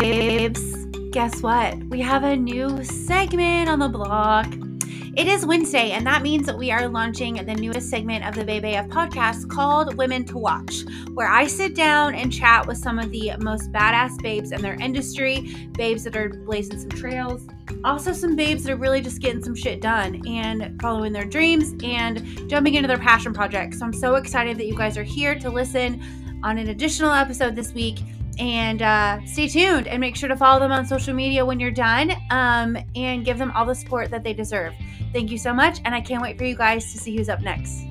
babes. Guess what? We have a new segment on the block. It is Wednesday, and that means that we are launching the newest segment of the Baby AF podcast called Women to Watch, where I sit down and chat with some of the most badass babes in their industry, babes that are blazing some trails, also some babes that are really just getting some shit done and following their dreams and jumping into their passion projects. So I'm so excited that you guys are here to listen on an additional episode this week and uh, stay tuned and make sure to follow them on social media when you're done um, and give them all the support that they deserve. Thank you so much, and I can't wait for you guys to see who's up next.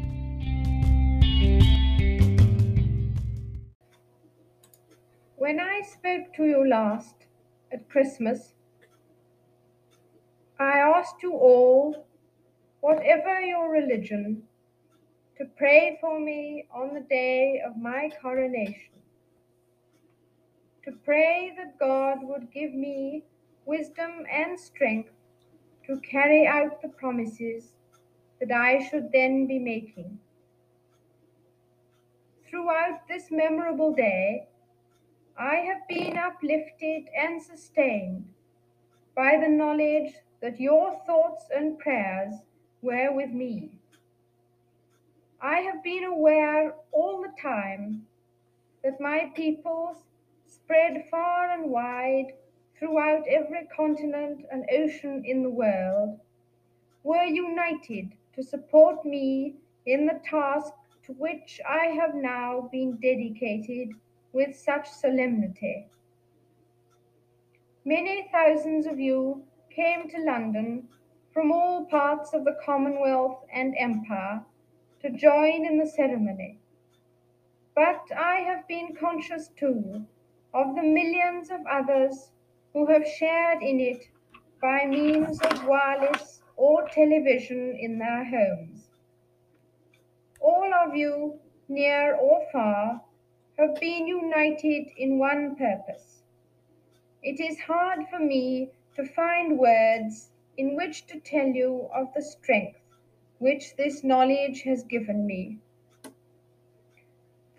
When I spoke to you last at Christmas, I asked you all, whatever your religion, to pray for me on the day of my coronation to pray that God would give me wisdom and strength to carry out the promises that I should then be making. Throughout this memorable day, I have been uplifted and sustained by the knowledge that your thoughts and prayers were with me. I have been aware all the time that my people's spread far and wide throughout every continent and ocean in the world, were united to support me in the task to which I have now been dedicated with such solemnity. Many thousands of you came to London from all parts of the Commonwealth and Empire to join in the ceremony. But I have been conscious too of the millions of others who have shared in it by means of wireless or television in their homes. All of you, near or far, have been united in one purpose. It is hard for me to find words in which to tell you of the strength which this knowledge has given me.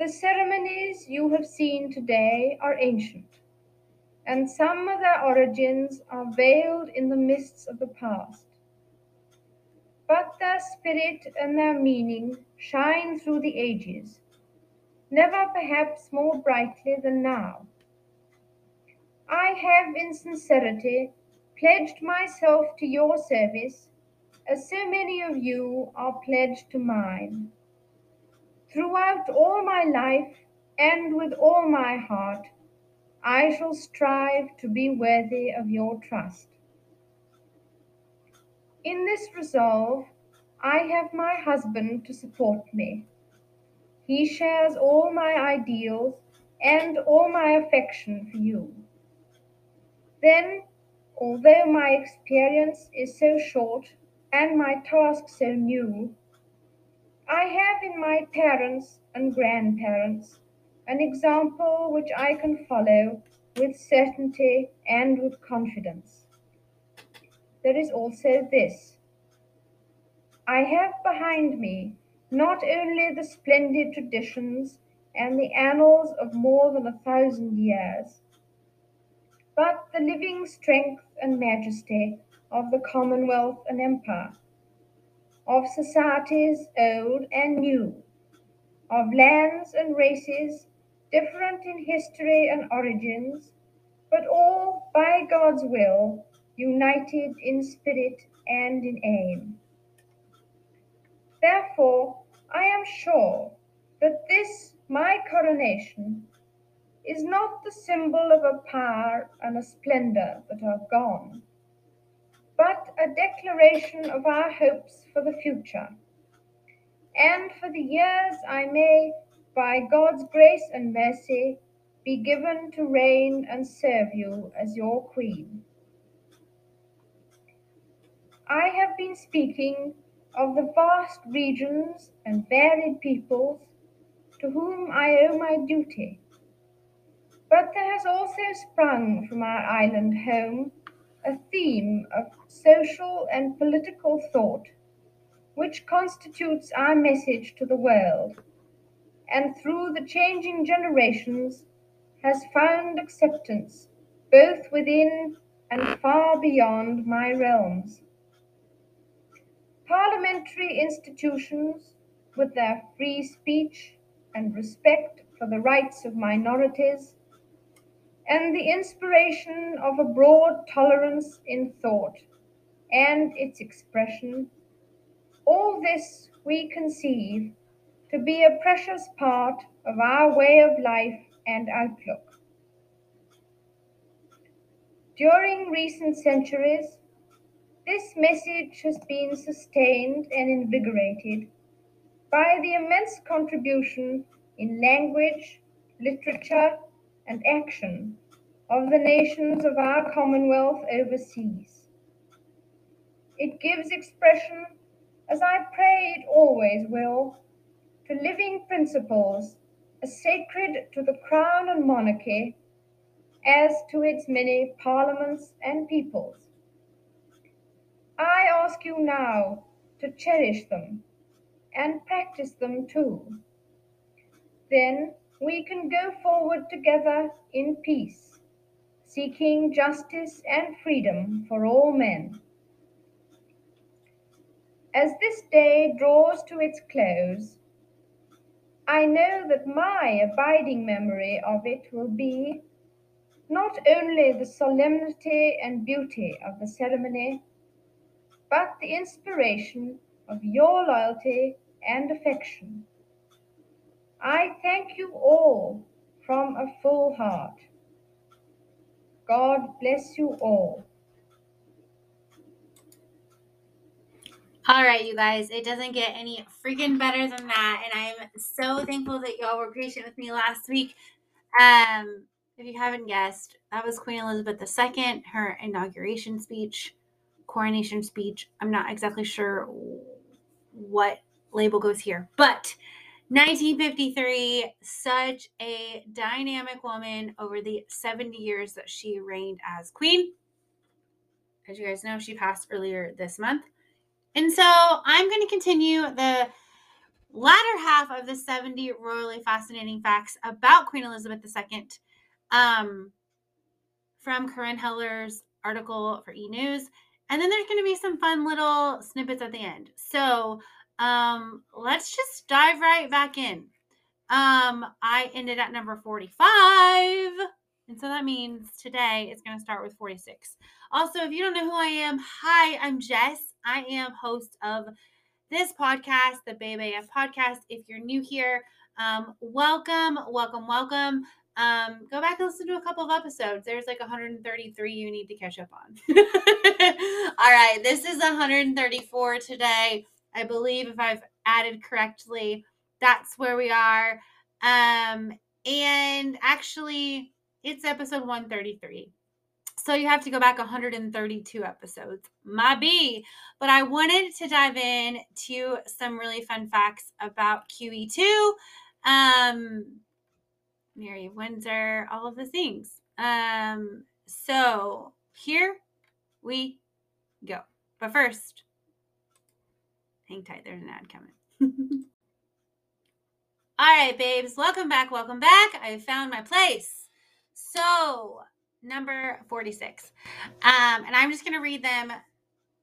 The ceremonies you have seen today are ancient, and some of their origins are veiled in the mists of the past. But their spirit and their meaning shine through the ages, never perhaps more brightly than now. I have in sincerity pledged myself to your service, as so many of you are pledged to mine. Throughout all my life and with all my heart, I shall strive to be worthy of your trust. In this resolve, I have my husband to support me. He shares all my ideals and all my affection for you. Then, although my experience is so short and my task so new, I have in my parents and grandparents an example which I can follow with certainty and with confidence. There is also this I have behind me not only the splendid traditions and the annals of more than a thousand years, but the living strength and majesty of the Commonwealth and Empire of societies old and new, of lands and races different in history and origins, but all by God's will united in spirit and in aim. Therefore, I am sure that this, my coronation, is not the symbol of a power and a splendor that are gone but a declaration of our hopes for the future. And for the years I may, by God's grace and mercy, be given to reign and serve you as your Queen. I have been speaking of the vast regions and varied peoples to whom I owe my duty. But there has also sprung from our island home a theme of social and political thought which constitutes our message to the world, and through the changing generations has found acceptance both within and far beyond my realms. Parliamentary institutions, with their free speech and respect for the rights of minorities, and the inspiration of a broad tolerance in thought and its expression, all this we conceive to be a precious part of our way of life and outlook. During recent centuries, this message has been sustained and invigorated by the immense contribution in language, literature, and action of the nations of our Commonwealth overseas. It gives expression, as I pray it always will, to living principles as sacred to the crown and monarchy as to its many parliaments and peoples. I ask you now to cherish them and practice them too. Then we can go forward together in peace, seeking justice and freedom for all men. As this day draws to its close, I know that my abiding memory of it will be not only the solemnity and beauty of the ceremony, but the inspiration of your loyalty and affection. I thank you all from a full heart. God bless you all. All right, you guys, it doesn't get any freaking better than that. And I'm so thankful that y'all were patient with me last week. Um, if you haven't guessed, that was Queen Elizabeth II, her inauguration speech, coronation speech. I'm not exactly sure what label goes here, but 1953, such a dynamic woman over the 70 years that she reigned as queen. As you guys know, she passed earlier this month. And so I'm going to continue the latter half of the 70 royally fascinating facts about Queen Elizabeth II um, from Corinne Heller's article for E! News. And then there's going to be some fun little snippets at the end. So um, let's just dive right back in. Um, I ended at number 45. And so that means today it's going to start with 46. Also, if you don't know who I am, hi, I'm Jess. I am host of this podcast, the Baby AF podcast. If you're new here, um, welcome, welcome, welcome um, go back and listen to a couple of episodes. There's like 133 you need to catch up on. All right, this is 134 today. I believe if I've added correctly, that's where we are. Um, and actually, it's episode 133. So you have to go back 132 episodes. My B. But I wanted to dive in to some really fun facts about QE2. Um, Mary Windsor, all of the things. Um, so here we go. But first, hang tight, there's an ad coming. all right, babes, welcome back, welcome back. I found my place. So, number 46. Um, and I'm just going to read them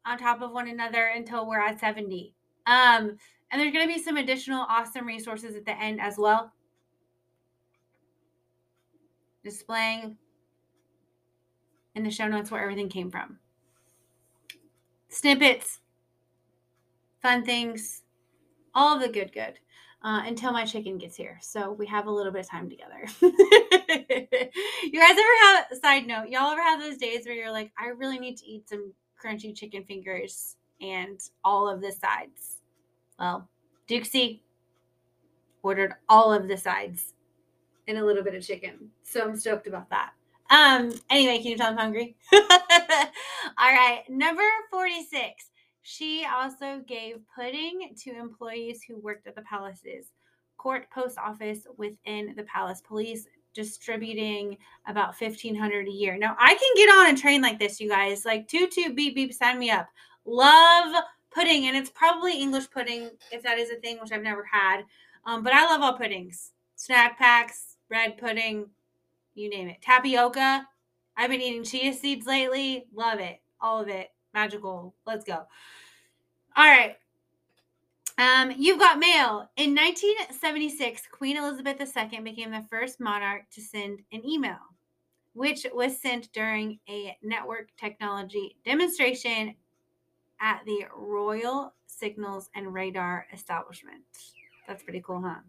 on top of one another until we're at 70. Um, and there's going to be some additional awesome resources at the end as well displaying in the show notes where everything came from. Snippets, fun things, all the good, good. Uh, until my chicken gets here. So we have a little bit of time together. you guys ever have, side note, y'all ever have those days where you're like, I really need to eat some crunchy chicken fingers and all of the sides? Well, Dukesy ordered all of the sides and a little bit of chicken. So I'm stoked about that. Um, anyway, can you tell I'm hungry? All right, number 46. She also gave pudding to employees who worked at the palaces, court post office within the palace police, distributing about 1500 a year. Now, I can get on a train like this, you guys. Like, toot toot beep beep, sign me up. Love pudding, and it's probably English pudding if that is a thing, which I've never had. Um, but I love all puddings, snack packs, bread pudding, you name it. Tapioca, I've been eating chia seeds lately. Love it. All of it. Magical. Let's go. All right. Um, you've got mail. In 1976, Queen Elizabeth II became the first monarch to send an email, which was sent during a network technology demonstration at the Royal Signals and Radar Establishment. That's pretty cool, huh?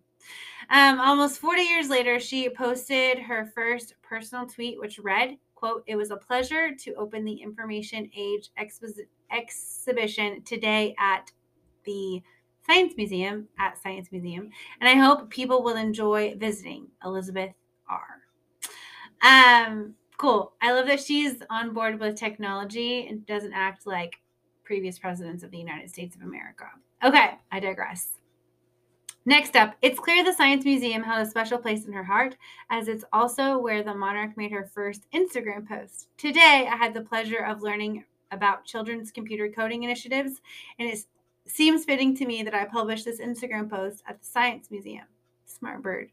Um, almost 40 years later, she posted her first personal tweet, which read, quote, It was a pleasure to open the Information Age expo- exhibition today at the Science Museum at Science Museum, and I hope people will enjoy visiting Elizabeth R. Um, cool. I love that she's on board with technology and doesn't act like previous presidents of the United States of America. Okay, I digress. Next up, it's clear the Science Museum held a special place in her heart, as it's also where the monarch made her first Instagram post. Today, I had the pleasure of learning about children's computer coding initiatives, and it seems fitting to me that I publish this Instagram post at the Science Museum. Smart bird.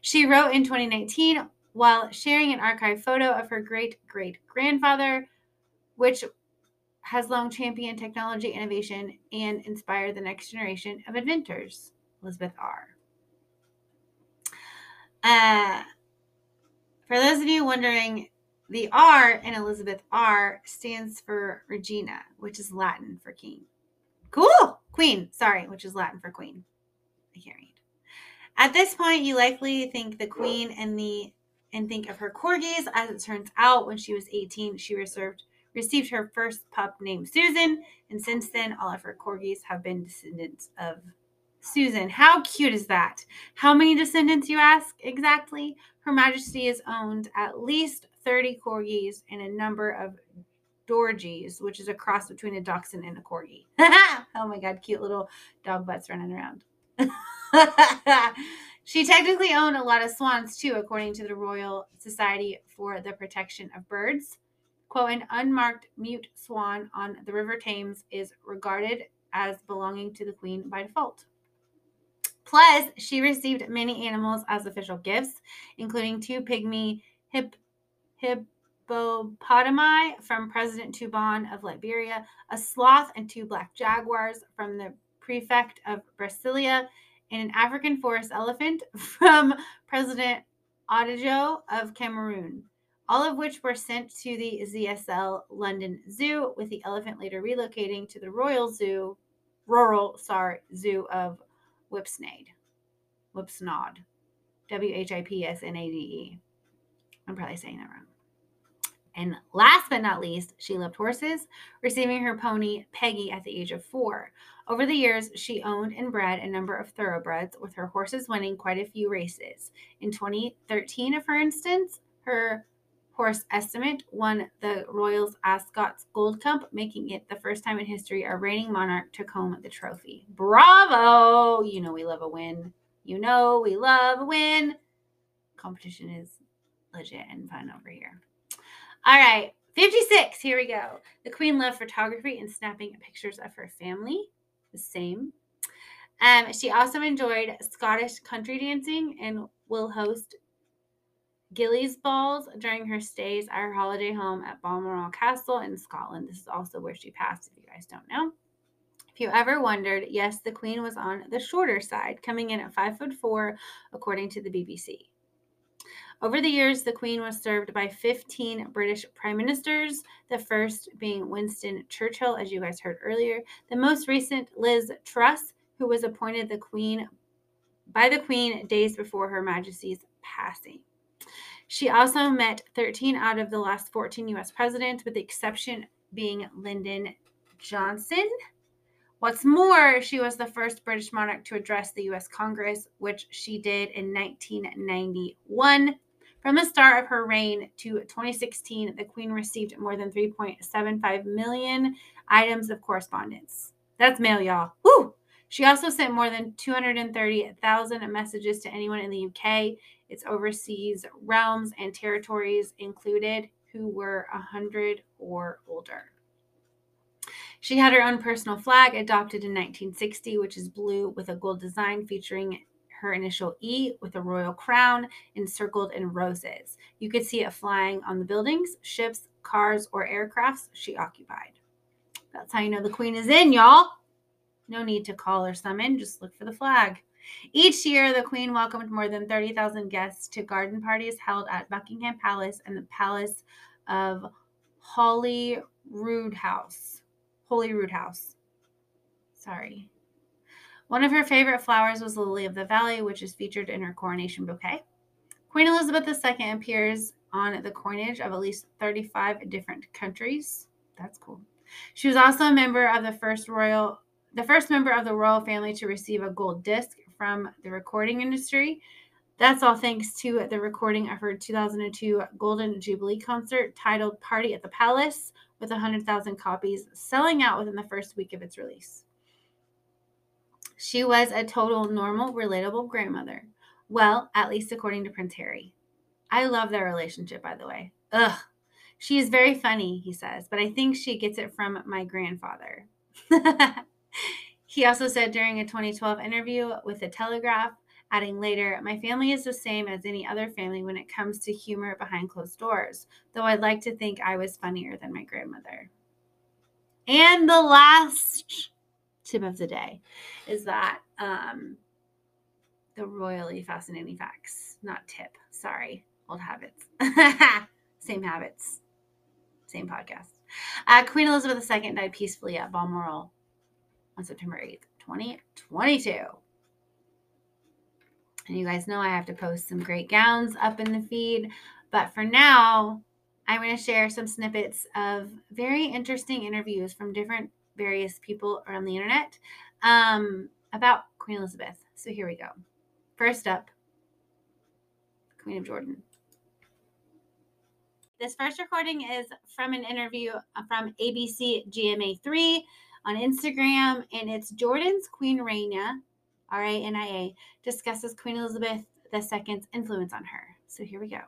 She wrote in 2019 while sharing an archive photo of her great great grandfather, which has long championed technology innovation and inspired the next generation of inventors. Elizabeth R. Uh, for those of you wondering, the R in Elizabeth R stands for Regina, which is Latin for king. Cool. Queen, sorry, which is Latin for queen. I can't read. At this point, you likely think the queen and the and think of her corgis. As it turns out, when she was 18, she reserved received her first pup named Susan, and since then, all of her corgis have been descendants of Susan. How cute is that? How many descendants, you ask exactly? Her Majesty has owned at least 30 corgis and a number of dorgies, which is a cross between a dachshund and a corgi. oh my god, cute little dog butts running around. she technically owned a lot of swans too, according to the Royal Society for the Protection of Birds. Quote, an unmarked mute swan on the River Thames is regarded as belonging to the Queen by default. Plus, she received many animals as official gifts, including two pygmy hip, hippopotami from President Tubman of Liberia, a sloth and two black jaguars from the prefect of Brasilia, and an African forest elephant from President Ahidjo of Cameroon all of which were sent to the ZSL London Zoo, with the elephant later relocating to the Royal Zoo, Rural sorry, Zoo of Whipsnade. Whipsnade. W H I P S N A D E. I'm probably saying that wrong. And last but not least, she loved horses, receiving her pony Peggy at the age of four. Over the years, she owned and bred a number of thoroughbreds, with her horses winning quite a few races. In 2013, for instance, her horse Estimate won the Royals Ascot's Gold Cup, making it the first time in history a reigning monarch took home the trophy. Bravo! You know we love a win. You know we love a win. Competition is legit and fun over here. All right, 56. Here we go. The Queen loved photography and snapping pictures of her family. The same. Um, she also enjoyed Scottish country dancing and will host Gillies balls during her stays at her holiday home at Balmoral Castle in Scotland. This is also where she passed, if you guys don't know. If you ever wondered, yes, the Queen was on the shorter side, coming in at five foot four, according to the BBC. Over the years, the Queen was served by 15 British prime ministers, the first being Winston Churchill, as you guys heard earlier. The most recent, Liz Truss, who was appointed the Queen by the Queen days before Her Majesty's passing. She also met 13 out of the last 14 US presidents, with the exception being Lyndon Johnson. What's more, she was the first British monarch to address the US Congress, which she did in 1991. From the start of her reign to 2016, the Queen received more than 3.75 million items of correspondence. That's mail, y'all. Woo! She also sent more than 230,000 messages to anyone in the UK its overseas realms and territories included who were 100 or older. She had her own personal flag adopted in 1960, which is blue with a gold design featuring her initial E with a royal crown encircled in roses. You could see it flying on the buildings, ships, cars, or aircrafts she occupied. That's how you know the queen is in, y'all. No need to call or summon, just look for the flag. Each year, the Queen welcomed more than 30,000 guests to garden parties held at Buckingham Palace and the Palace of Holyrood House. Holyrood House. Sorry. One of her favorite flowers was Lily of the Valley, which is featured in her coronation bouquet. Queen Elizabeth II appears on the coinage of at least 35 different countries. That's cool. She was also a member of the first royal the first member of the royal family to receive a gold disc from the recording industry. That's all thanks to the recording of her 2002 Golden Jubilee concert titled Party at the Palace, with 100,000 copies selling out within the first week of its release. She was a total normal, relatable grandmother. Well, at least according to Prince Harry. I love their relationship, by the way. Ugh. She is very funny, he says, but I think she gets it from my grandfather. he also said during a 2012 interview with The Telegraph, adding later, My family is the same as any other family when it comes to humor behind closed doors, though I'd like to think I was funnier than my grandmother. And the last tip of the day is that um, the royally fascinating facts, not tip, sorry, old habits. same habits, same podcast. Uh, Queen Elizabeth II died peacefully at Balmoral on September 8th, 2022. And you guys know I have to post some great gowns up in the feed. But for now, I'm going to share some snippets of very interesting interviews from different various people around the internet um, about Queen Elizabeth. So here we go. First up, Queen of Jordan. This first recording is from an interview from ABC GMA3 on Instagram, and it's Jordan's Queen Rania, R A N I A, discusses Queen Elizabeth II's influence on her. So here we go.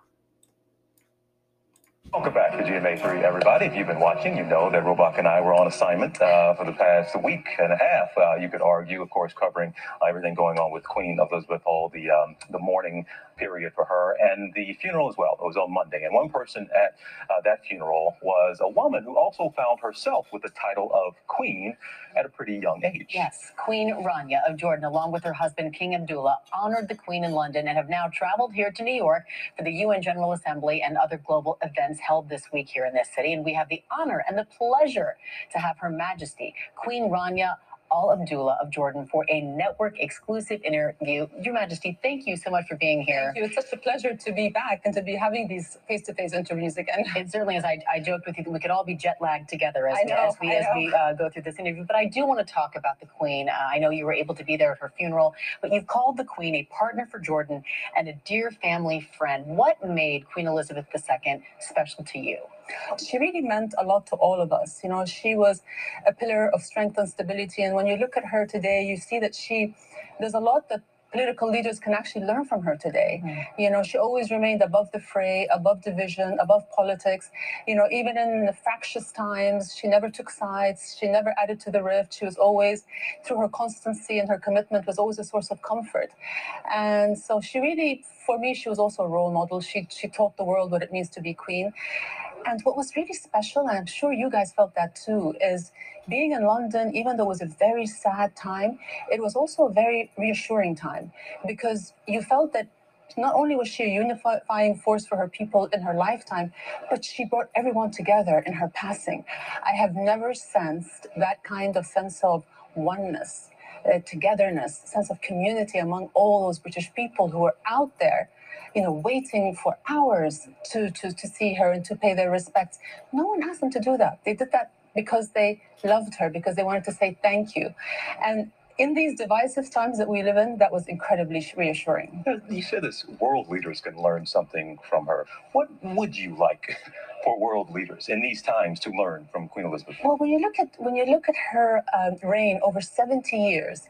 Welcome back to GMA3, everybody. If you've been watching, you know that Robach and I were on assignment uh, for the past week and a half. Uh, you could argue, of course, covering everything going on with Queen Elizabeth, all the um, the mourning period for her, and the funeral as well. It was on Monday, and one person at uh, that funeral was a woman who also found herself with the title of Queen at a pretty young age. Yes, Queen Rania of Jordan, along with her husband King Abdullah, honored the Queen in London and have now traveled here to New York for the UN General Assembly and other global events held this week here in this city. And we have the honor and the pleasure to have Her Majesty, Queen Rania Al Abdullah of Jordan for a network exclusive interview. Your Majesty, thank you so much for being here. Thank you. It's such a pleasure to be back and to be having these face to face interviews again. It certainly is. I, I joked with you that we could all be jet lagged together as, know, as we as we uh, go through this interview. But I do want to talk about the Queen. Uh, I know you were able to be there at her funeral, but you've called the Queen a partner for Jordan and a dear family friend. What made Queen Elizabeth II special to you? She really meant a lot to all of us. You know, she was a pillar of strength and stability. And when you look at her today, you see that she, there's a lot that political leaders can actually learn from her today. Hmm. You know, she always remained above the fray, above division, above politics. You know, even in the fractious times, she never took sides. She never added to the rift. She was always, through her constancy and her commitment, was always a source of comfort. And so she really, for me, she was also a role model. She she taught the world what it means to be queen. And what was really special, and I'm sure you guys felt that too, is being in London, even though it was a very sad time, it was also a very reassuring time because you felt that not only was she a unifying force for her people in her lifetime, but she brought everyone together in her passing. I have never sensed that kind of sense of oneness, uh, togetherness, sense of community among all those British people who were out there you know, waiting for hours to, to, to see her and to pay their respects. No one asked them to do that. They did that because they loved her, because they wanted to say thank you. And in these divisive times that we live in, that was incredibly reassuring. You said this world leaders can learn something from her. What would you like for world leaders in these times to learn from Queen Elizabeth? Well, when you look at when you look at her um, reign over 70 years,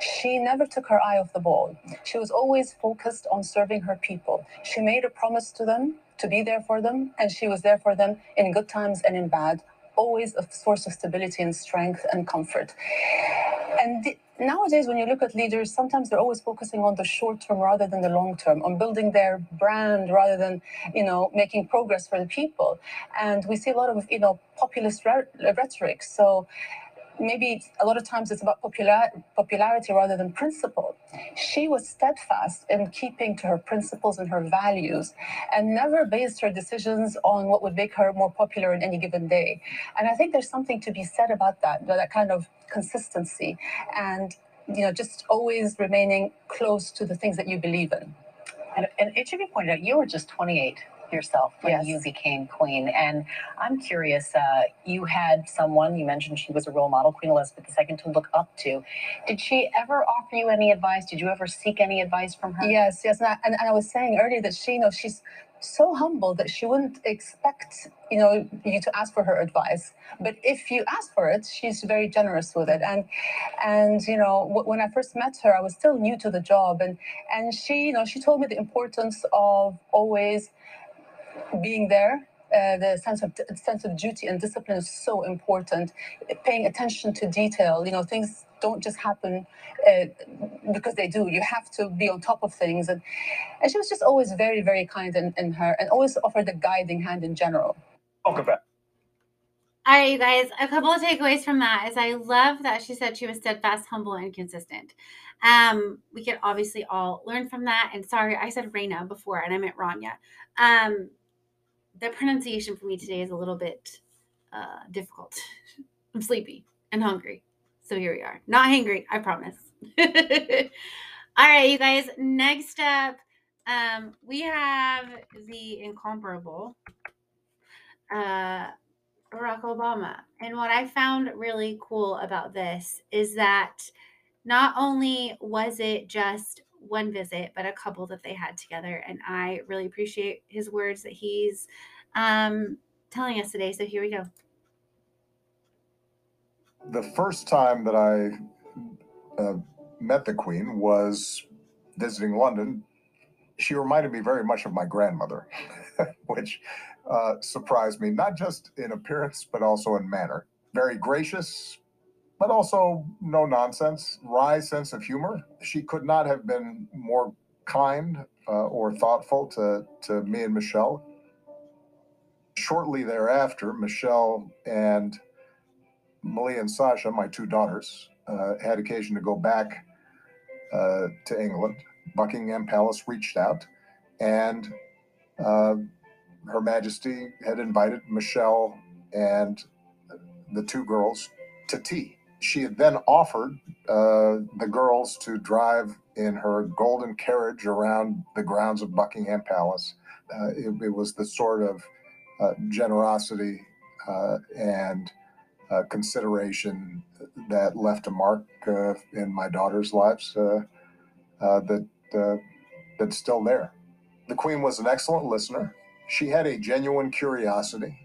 she never took her eye off the ball. She was always focused on serving her people. She made a promise to them to be there for them, and she was there for them in good times and in bad. Always a source of stability and strength and comfort. And nowadays, when you look at leaders, sometimes they're always focusing on the short term rather than the long term, on building their brand rather than, you know, making progress for the people. And we see a lot of, you know, populist rhetoric. So maybe a lot of times it's about popular, popularity rather than principle. She was steadfast in keeping to her principles and her values and never based her decisions on what would make her more popular in any given day. And I think there's something to be said about that, that kind of consistency and you know just always remaining close to the things that you believe in. And, and each of you pointed out you were just 28 yourself when Yes. you became queen. And I'm curious, uh, you had someone, you mentioned she was a role model, Queen Elizabeth II, to look up to. Did she ever offer you any advice? Did you ever seek any advice from her? Yes, yes, and I, and, and I was saying earlier that she, you know, she's so humble that she wouldn't expect, you know, you to ask for her advice. But if you ask for it, she's very generous with it. And and you know, w- when I first met her, I was still new to the job, and and she, you know, she told me the importance of always being there. Uh, the sense of sense of duty and discipline is so important. Paying attention to detail, you know, things don't just happen uh, because they do. You have to be on top of things, and and she was just always very, very kind in, in her, and always offered a guiding hand in general. Welcome back. All right, you guys, a couple of takeaways from that is I love that she said she was steadfast, humble, and consistent. Um, we can obviously all learn from that. And sorry, I said Reina before and I meant Rania. Um, the pronunciation for me today is a little bit uh, difficult. I'm sleepy and hungry. So here we are. Not hangry, I promise. all right, you guys, next up, um, we have the incomparable. Uh, Barack Obama. And what I found really cool about this is that not only was it just one visit, but a couple that they had together. And I really appreciate his words that he's um, telling us today. So here we go. the first time that I uh, met the Queen was visiting London. She reminded me very much of my grandmother, which uh, surprised me, not just in appearance, but also in manner. Very gracious, but also no nonsense, wry sense of humor. She could not have been more kind uh, or thoughtful to, to me and Michelle. Shortly thereafter, Michelle and Malia and Sasha, my two daughters, uh, had occasion to go back uh, to England. Buckingham Palace reached out, and uh, Her Majesty had invited Michelle and the two girls to tea. She had then offered uh, the girls to drive in her golden carriage around the grounds of Buckingham Palace. Uh, it, it was the sort of generosity uh, and uh, consideration that left a mark uh, in my daughter's lives uh, uh, that uh, that's still there. The Queen was an excellent listener. She had a genuine curiosity,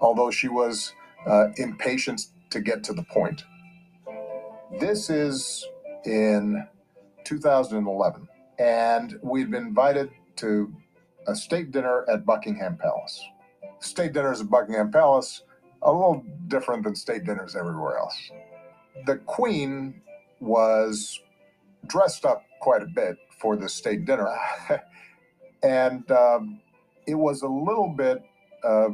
although she was uh, impatient to get to the point. This is in 2011, and we'd been invited to a state dinner at Buckingham Palace. State dinners at Buckingham Palace a little different than state dinners everywhere else. The Queen was dressed up quite a bit for the state dinner, and um, it was a little bit uh,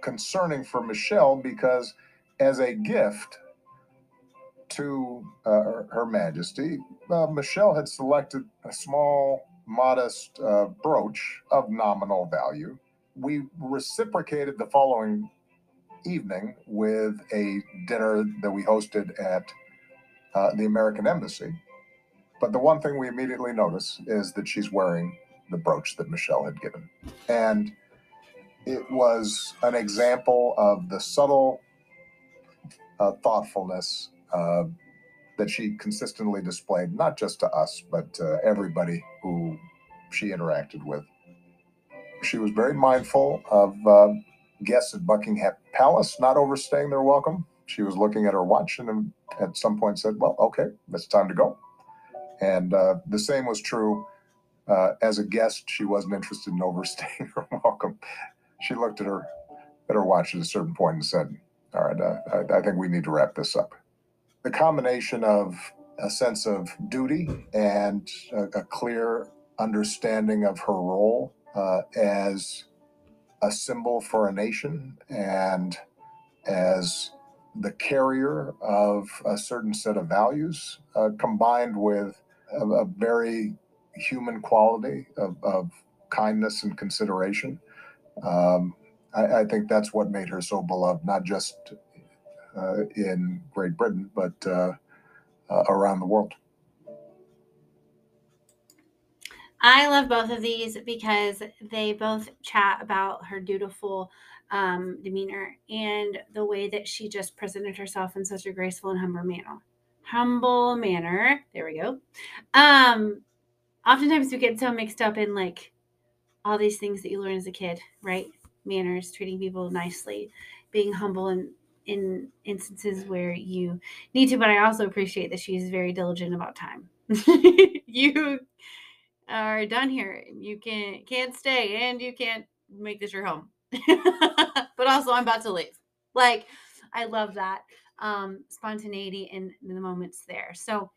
concerning for Michelle because, as a gift to uh, Her- Majesty, uh, Michelle had selected a small, modest uh, brooch of nominal value. We reciprocated the following evening with a dinner that we hosted at uh, the American Embassy. But the one thing we immediately notice is that she's wearing the brooch that Michelle had given. And it was an example of the subtle uh, thoughtfulness uh, that she consistently displayed, not just to us, but to everybody who she interacted with. She was very mindful of uh, guests at Buckingham Palace not overstaying their welcome. She was looking at her watch and um, at some point said, Well, okay, it's time to go. And uh, the same was true uh, as a guest. She wasn't interested in overstaying her welcome. She looked at her at her watch at a certain point and said, All right, uh, I, I think we need to wrap this up. The combination of a sense of duty and a, a clear understanding of her role uh, as a symbol for a nation and as the carrier of a certain set of values uh, combined with a, a very human quality of, of kindness and consideration. Um, I, I, think that's what made her so beloved, not just uh, in Great Britain, but uh, uh around the world. I love both of these because they both chat about her dutiful um, demeanor and the way that she just presented herself in such a graceful and humble manner. Humble manner. There we go. Um, oftentimes we get so mixed up in like all these things that you learn as a kid, right? Manners, treating people nicely, being humble and in instances where you need to, but I also appreciate that she's very diligent about time. you are done here. You can can't stay and you can't make this your home. but also I'm about to leave. Like I love that um spontaneity and the moments there. So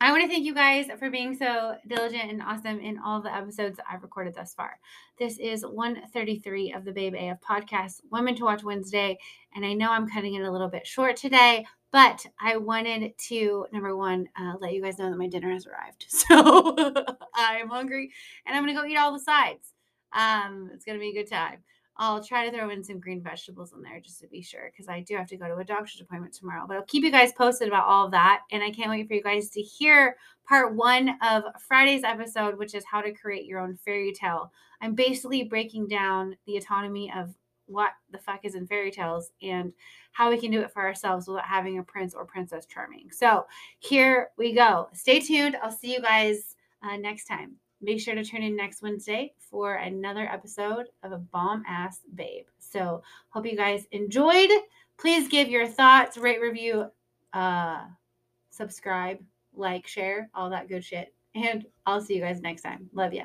I want to thank you guys for being so diligent and awesome in all the episodes I've recorded thus far. This is 133 of the Babe AF podcast, Women to Watch Wednesday. And I know I'm cutting it a little bit short today, but I wanted to, number one, uh, let you guys know that my dinner has arrived. So I'm hungry and I'm going to go eat all the sides. Um, it's going to be a good time. I'll try to throw in some green vegetables in there just to be sure because I do have to go to a doctor's appointment tomorrow. But I'll keep you guys posted about all of that. And I can't wait for you guys to hear part one of Friday's episode, which is how to create your own fairy tale. I'm basically breaking down the autonomy of what the fuck is in fairy tales and how we can do it for ourselves without having a prince or princess charming. So here we go. Stay tuned. I'll see you guys uh, next time. Make sure to tune in next Wednesday for another episode of a bomb ass babe. So, hope you guys enjoyed. Please give your thoughts, rate, review, uh, subscribe, like, share, all that good shit. And I'll see you guys next time. Love ya.